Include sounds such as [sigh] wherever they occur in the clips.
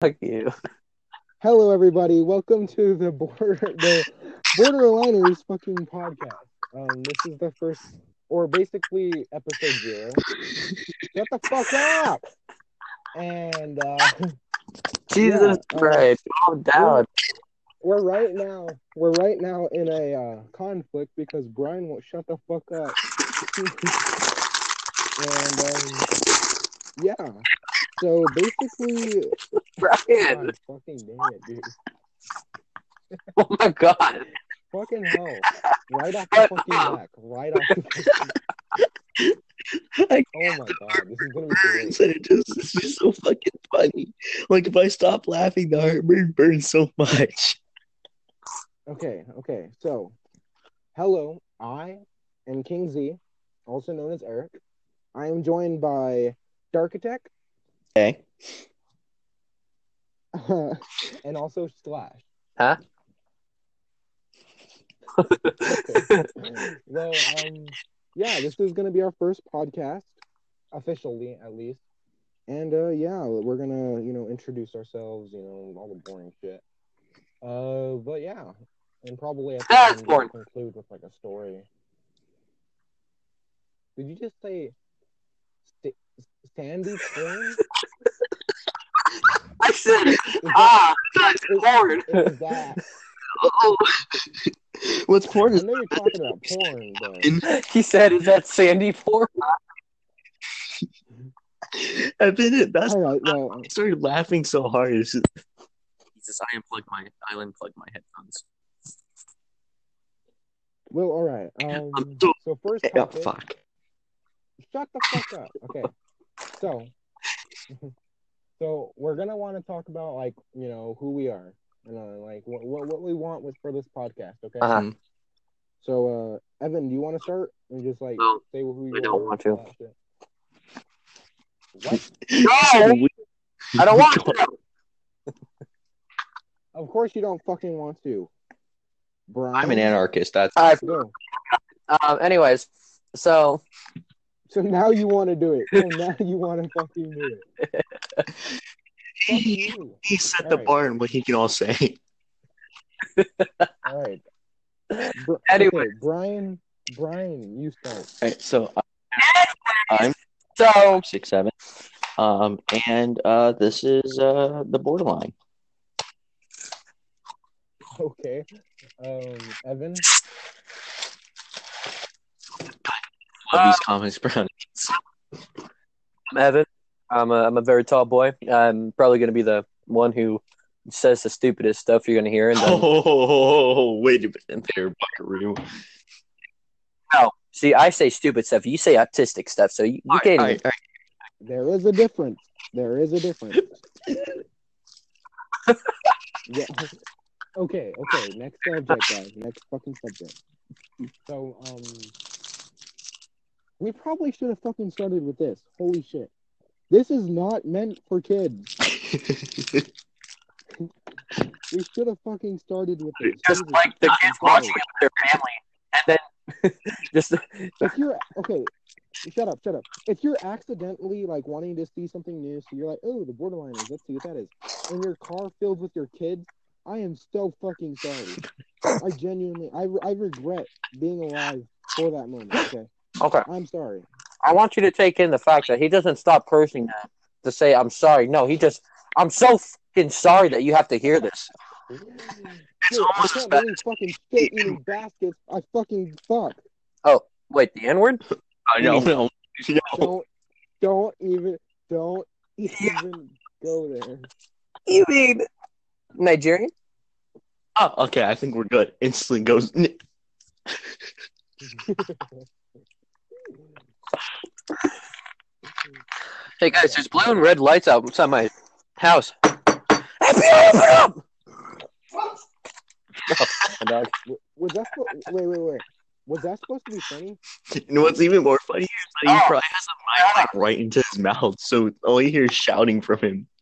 Fuck you. Hello, everybody. Welcome to the border the Borderliners fucking podcast. Um, this is the first, or basically episode zero. Shut the fuck up. And uh, [laughs] Jesus Yeah, uh, Christ. Calm down. we're right now, we're right now in a uh, conflict because Brian won't shut the fuck up. [laughs] and um, yeah, so basically, [laughs] Brian. God, fucking damn it, dude. Oh my god. Fucking hell. Right off the fucking back. Right off the fucking [laughs] I Oh my god, this is gonna be burns and it just it's just so fucking funny. Like if I stop laughing, the heartburn burns so much. Okay, okay, so hello, I am King Z, also known as Eric. I am joined by Darkitect Okay. [laughs] and also Slash. Huh? [laughs] Well, um, yeah, this is gonna be our first podcast, officially at least. And uh yeah, we're gonna, you know, introduce ourselves, you know, all the boring shit. Uh but yeah. And probably at the That's end we'll conclude with like a story. Did you just say St- Sandy Corn? I said Is ah that's porn. is that Oh. What's porn I know you're talking about porn, but He said, "Is that Sandy porn?" I've been it. that's all right, well I started laughing so hard. It's just- Jesus, I unplugged my I unplugged my headphones. well all right. Um so- so first oh, fuck. Shut the fuck up. Okay. So, [laughs] so we're gonna want to talk about like you know who we are and uh, like what, what what we want was for this podcast. Okay. Uh-huh. Um, So, uh, Evan, do you want to start and just like No, say who you [laughs] I don't want to. all that shit? What? No, I don't want to. Of course you don't fucking want to. Brian. I'm an anarchist. That's All right. Go. Um. Anyways, so So now you want to do it. So now you want to fucking do it. Fuck he, he set the Alright. bar and what he can all say. All right. Br- Anyway. okay, Brian. Brian, you start. Alright, so I'm so six seven. Um, and uh, this is uh the borderline. Okay. Um, Evan. Love these comics, [laughs] Brown. I'm Evan. I'm a I'm a very tall boy. I'm probably gonna be the one who says the stupidest stuff you're gonna hear, and then Oh, wait a minute there, Buckaroo. no. See, I say stupid stuff. You say autistic stuff. So you, you Alright, can't. alright, even- There is a difference. There is a difference. [laughs] yeah. Okay, okay. Next subject, guys. Next fucking subject. So, um, we probably should have fucking started with this. Holy shit. This is not meant for kids. [laughs] We should have fucking started with this. Just Jesus like the kids watching it with their family, and then [laughs] just if you're okay, shut up, shut up. If you're accidentally like wanting to see something new, so you're like, oh, the borderliners, let's see what that is, and your car filled with your kids, I am so fucking sorry. I genuinely, I, I regret being alive for that moment. Okay, okay. I'm sorry. I want you to take in the fact that he doesn't stop cursing that to say I'm sorry. No, he just I'm so fucking sorry that you have to hear this. Dude, I almost as can't bad fucking shit eating baskets. I fucking fuck. Oh wait, the N word? I know, [laughs] no, no. Don't, don't even, don't even go there. You mean Nigerian? Oh, okay, I think we're good. Instantly goes. [laughs] [laughs] Hey guys, there's blue and red lights outside my house. Hey, Peter, open up! No, my Was that supposed? Wait, wait, wait. Was that supposed to be funny? You know what's even more funny is that he Oh. probably has a mic like right into his mouth, so all you hear is shouting from him. [laughs]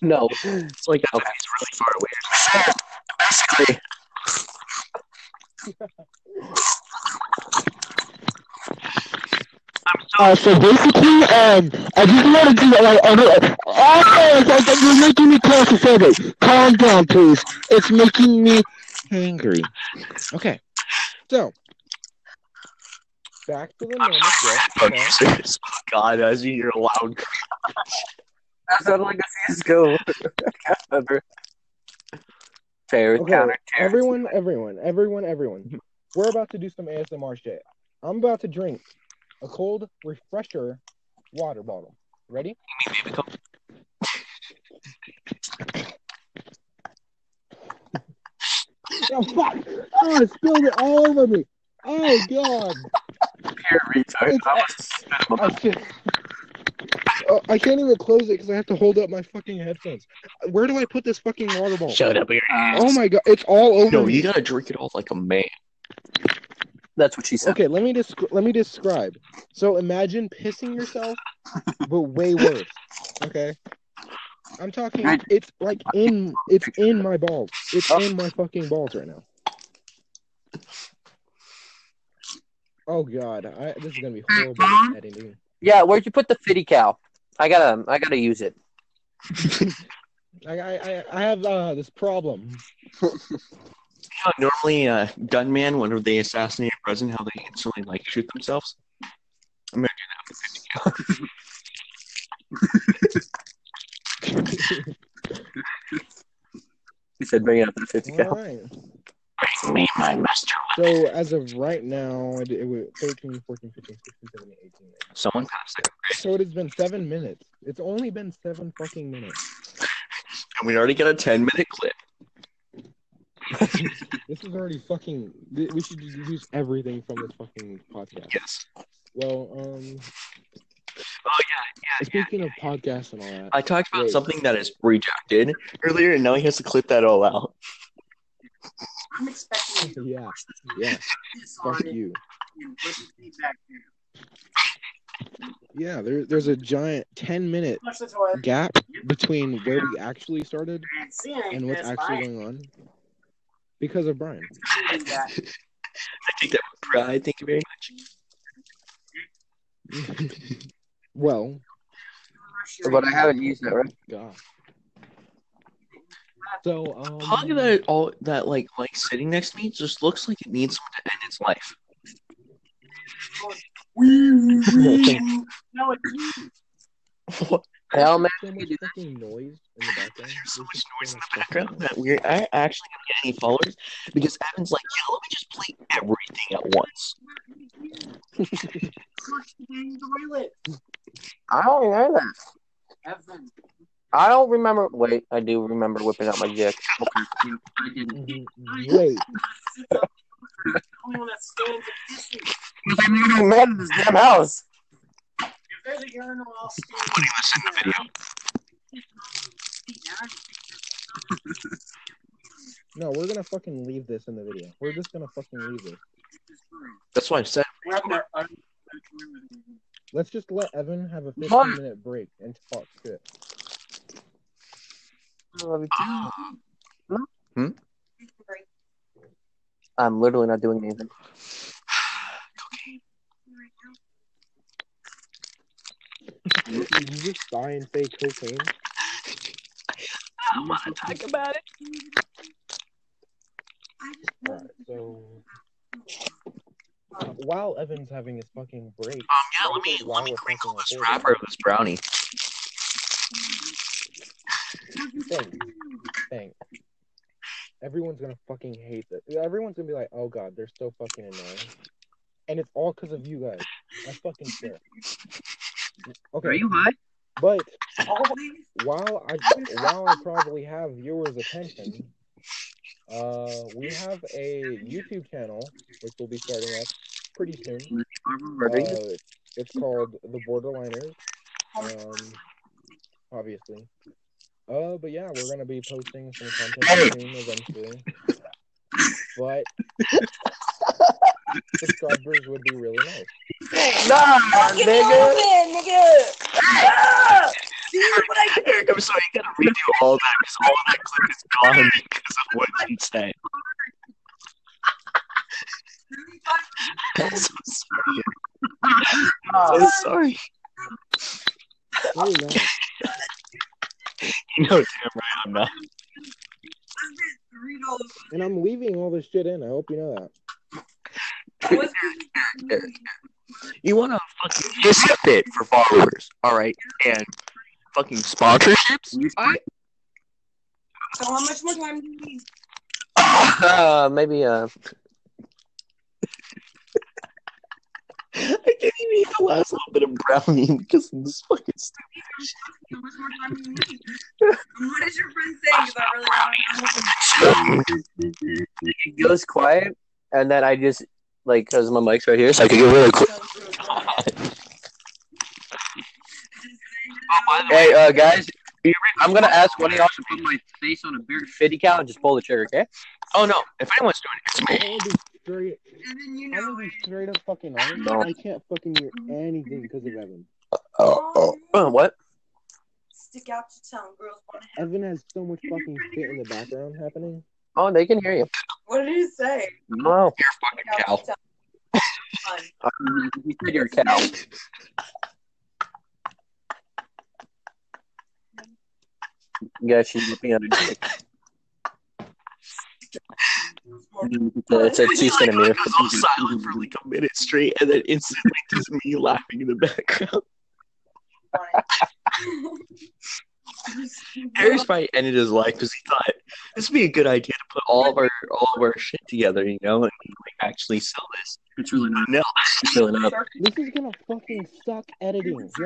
No. It's like Okay. he's really far away. Basically, Uh, so basically, um, I just want to do like, I, don't- Oh, it's like you're making me claustrophobic. Calm down, please. It's making me angry. Okay, so back to the normal shit. Okay. Producers. Oh God, as you hear a loud. [laughs] That sounded like a CSGO. cast [laughs] member. Fair Okay, counter. everyone, everyone, everyone, everyone. We're about to do some ASMR shit. I'm about to drink a cold refresher water bottle. Ready? Oh fuck! Oh, I spilled it all over me. Oh god! Pure retard. I was spit in my I can't. Oh, I can't even close it because I have to hold up my fucking headphones. Where do I put this fucking water bottle? Shut up, your ass. Oh my god! It's all over. No, me. you gotta drink it all like a man. That's what she said. Okay, let me descri- let me describe. So imagine pissing yourself, but way worse. Okay, I'm talking. It's like in it's in my balls. It's in my fucking balls right now. Oh god, I, this is gonna be horrible editing. Yeah, where'd you put the fitty cow? I gotta, I gotta use it. [laughs] I I I- I have uh, this problem. [laughs] You know, normally, a gunman, whenever they assassinate a president, how they instantly like shoot themselves. I'm gonna do that with 50 cal. He said, bring it up to the fifty All cow. right. Bring me my master. So as of right now, it, it was 13, 14, 15, 16, 17, 18. 19. Someone passed second grade, So it has been seven minutes. It's only been seven fucking minutes. and we already got a 10 minute clip. [laughs] This is already fucking. We should just use everything from this fucking podcast. Yes. Well, um, Oh yeah, yeah. speaking of podcasts and all that, I talked about Wait. something that is rejected earlier, and now he has to clip that all out. I'm expecting you to yeah, yeah, fuck you. and put the feedback there. Yeah, there, there's a giant ten minute Flush the toilet gap between where we actually started and see it. and what's actually going on because of Brian. You. [laughs] I take that with pride. Thank you very much. [laughs] well, But I haven't used that, right? God. So, um, Pug that all that like like sitting next to me just looks like it needs someone to end its life. No, it's you. What? [laughs] Hell, man. so much fucking noise in the [laughs] background. There's so much noise in the background that we're a- actually gonna get any followers because Evan's like, yeah, let me just play everything at once. Flush the dang toilet. I don't remember that. Evan. I don't remember. Wait, I do remember whipping out my dick. Okay. Yep, [laughs] I didn't. fucking- Wait, The only one that stands and pisses. I'm the only man in this damn house. If there's a urinal, I'll stand. Putting this in the video. no, we're gonna fucking leave this in the video. We're just gonna fucking leave this. That's why I said We're up there. I'm- Let's just let Evan have a 15 Fun. minute break and talk shit. I love you too. Hmm? I'm literally not doing anything. Did you just and say cocaine? I want to talk about it. Alright, so while Evan's having his fucking break, Um, yeah, let me let me crinkle this wrapper of this brownie. Thanks. Thanks. Everyone's gonna fucking hate this. Everyone's gonna be like, "Oh god, they're so fucking annoying," and it's all because of you guys. I fucking swear. Okay, Are you high? but while I while I probably have viewers' attention, uh, we have a YouTube channel which will be starting up pretty soon. Uh, it's called The Borderliners. Um, obviously. Uh, but yeah, we're gonna be posting some content soon eventually. But [laughs] subscribers would be really nice. Nah, nigga. Eric, I'm sorry, you gotta redo all that because all that clip is gone [laughs] because of what you said. I'm so sorry. I'm so sorry. Really nice. You know, damn right I'm not. And I'm leaving all this shit in. I hope you know that. What's You want to fucking kiss a bit for followers, all right? And fucking sponsorships? I, So how much more time do you need? Uh, maybe uh, I can't even eat the last little bit of brownie [laughs] because of this fucking stupid. How much more time do you need? And what is your friend saying? Because I really want to it goes quiet, and then I just like because my mic's right here, so I can get really quick. Hey, uh, guys, I'm gonna ask one of y'all to put my face on a beer fifty count and just pull the trigger, okay? Oh no! If anyone's doing it, it's I'm me. gonna be straight. And then you I'm know be straight up fucking honest. No. I can't fucking hear anything because of Evan. Oh, oh, what? Stick out your tongue, girls want to have. Evan has so much fucking shit in the background happening. Oh, they can hear you. What did he say? No, you're Fucking Stick cow. out your tongue. Fun. Um, you said you're a cow. Yeah, she's looking at a dick. It's a two centimeter. Like, goes all silent for like a minute straight, and then instantly just me laughing in the background. [laughs] Probably ended his life because he thought this would be a good idea to put all of our all of our shit together, you know, and like actually sell this. It's really not. No, [laughs] Filling up. This is gonna fucking suck editing.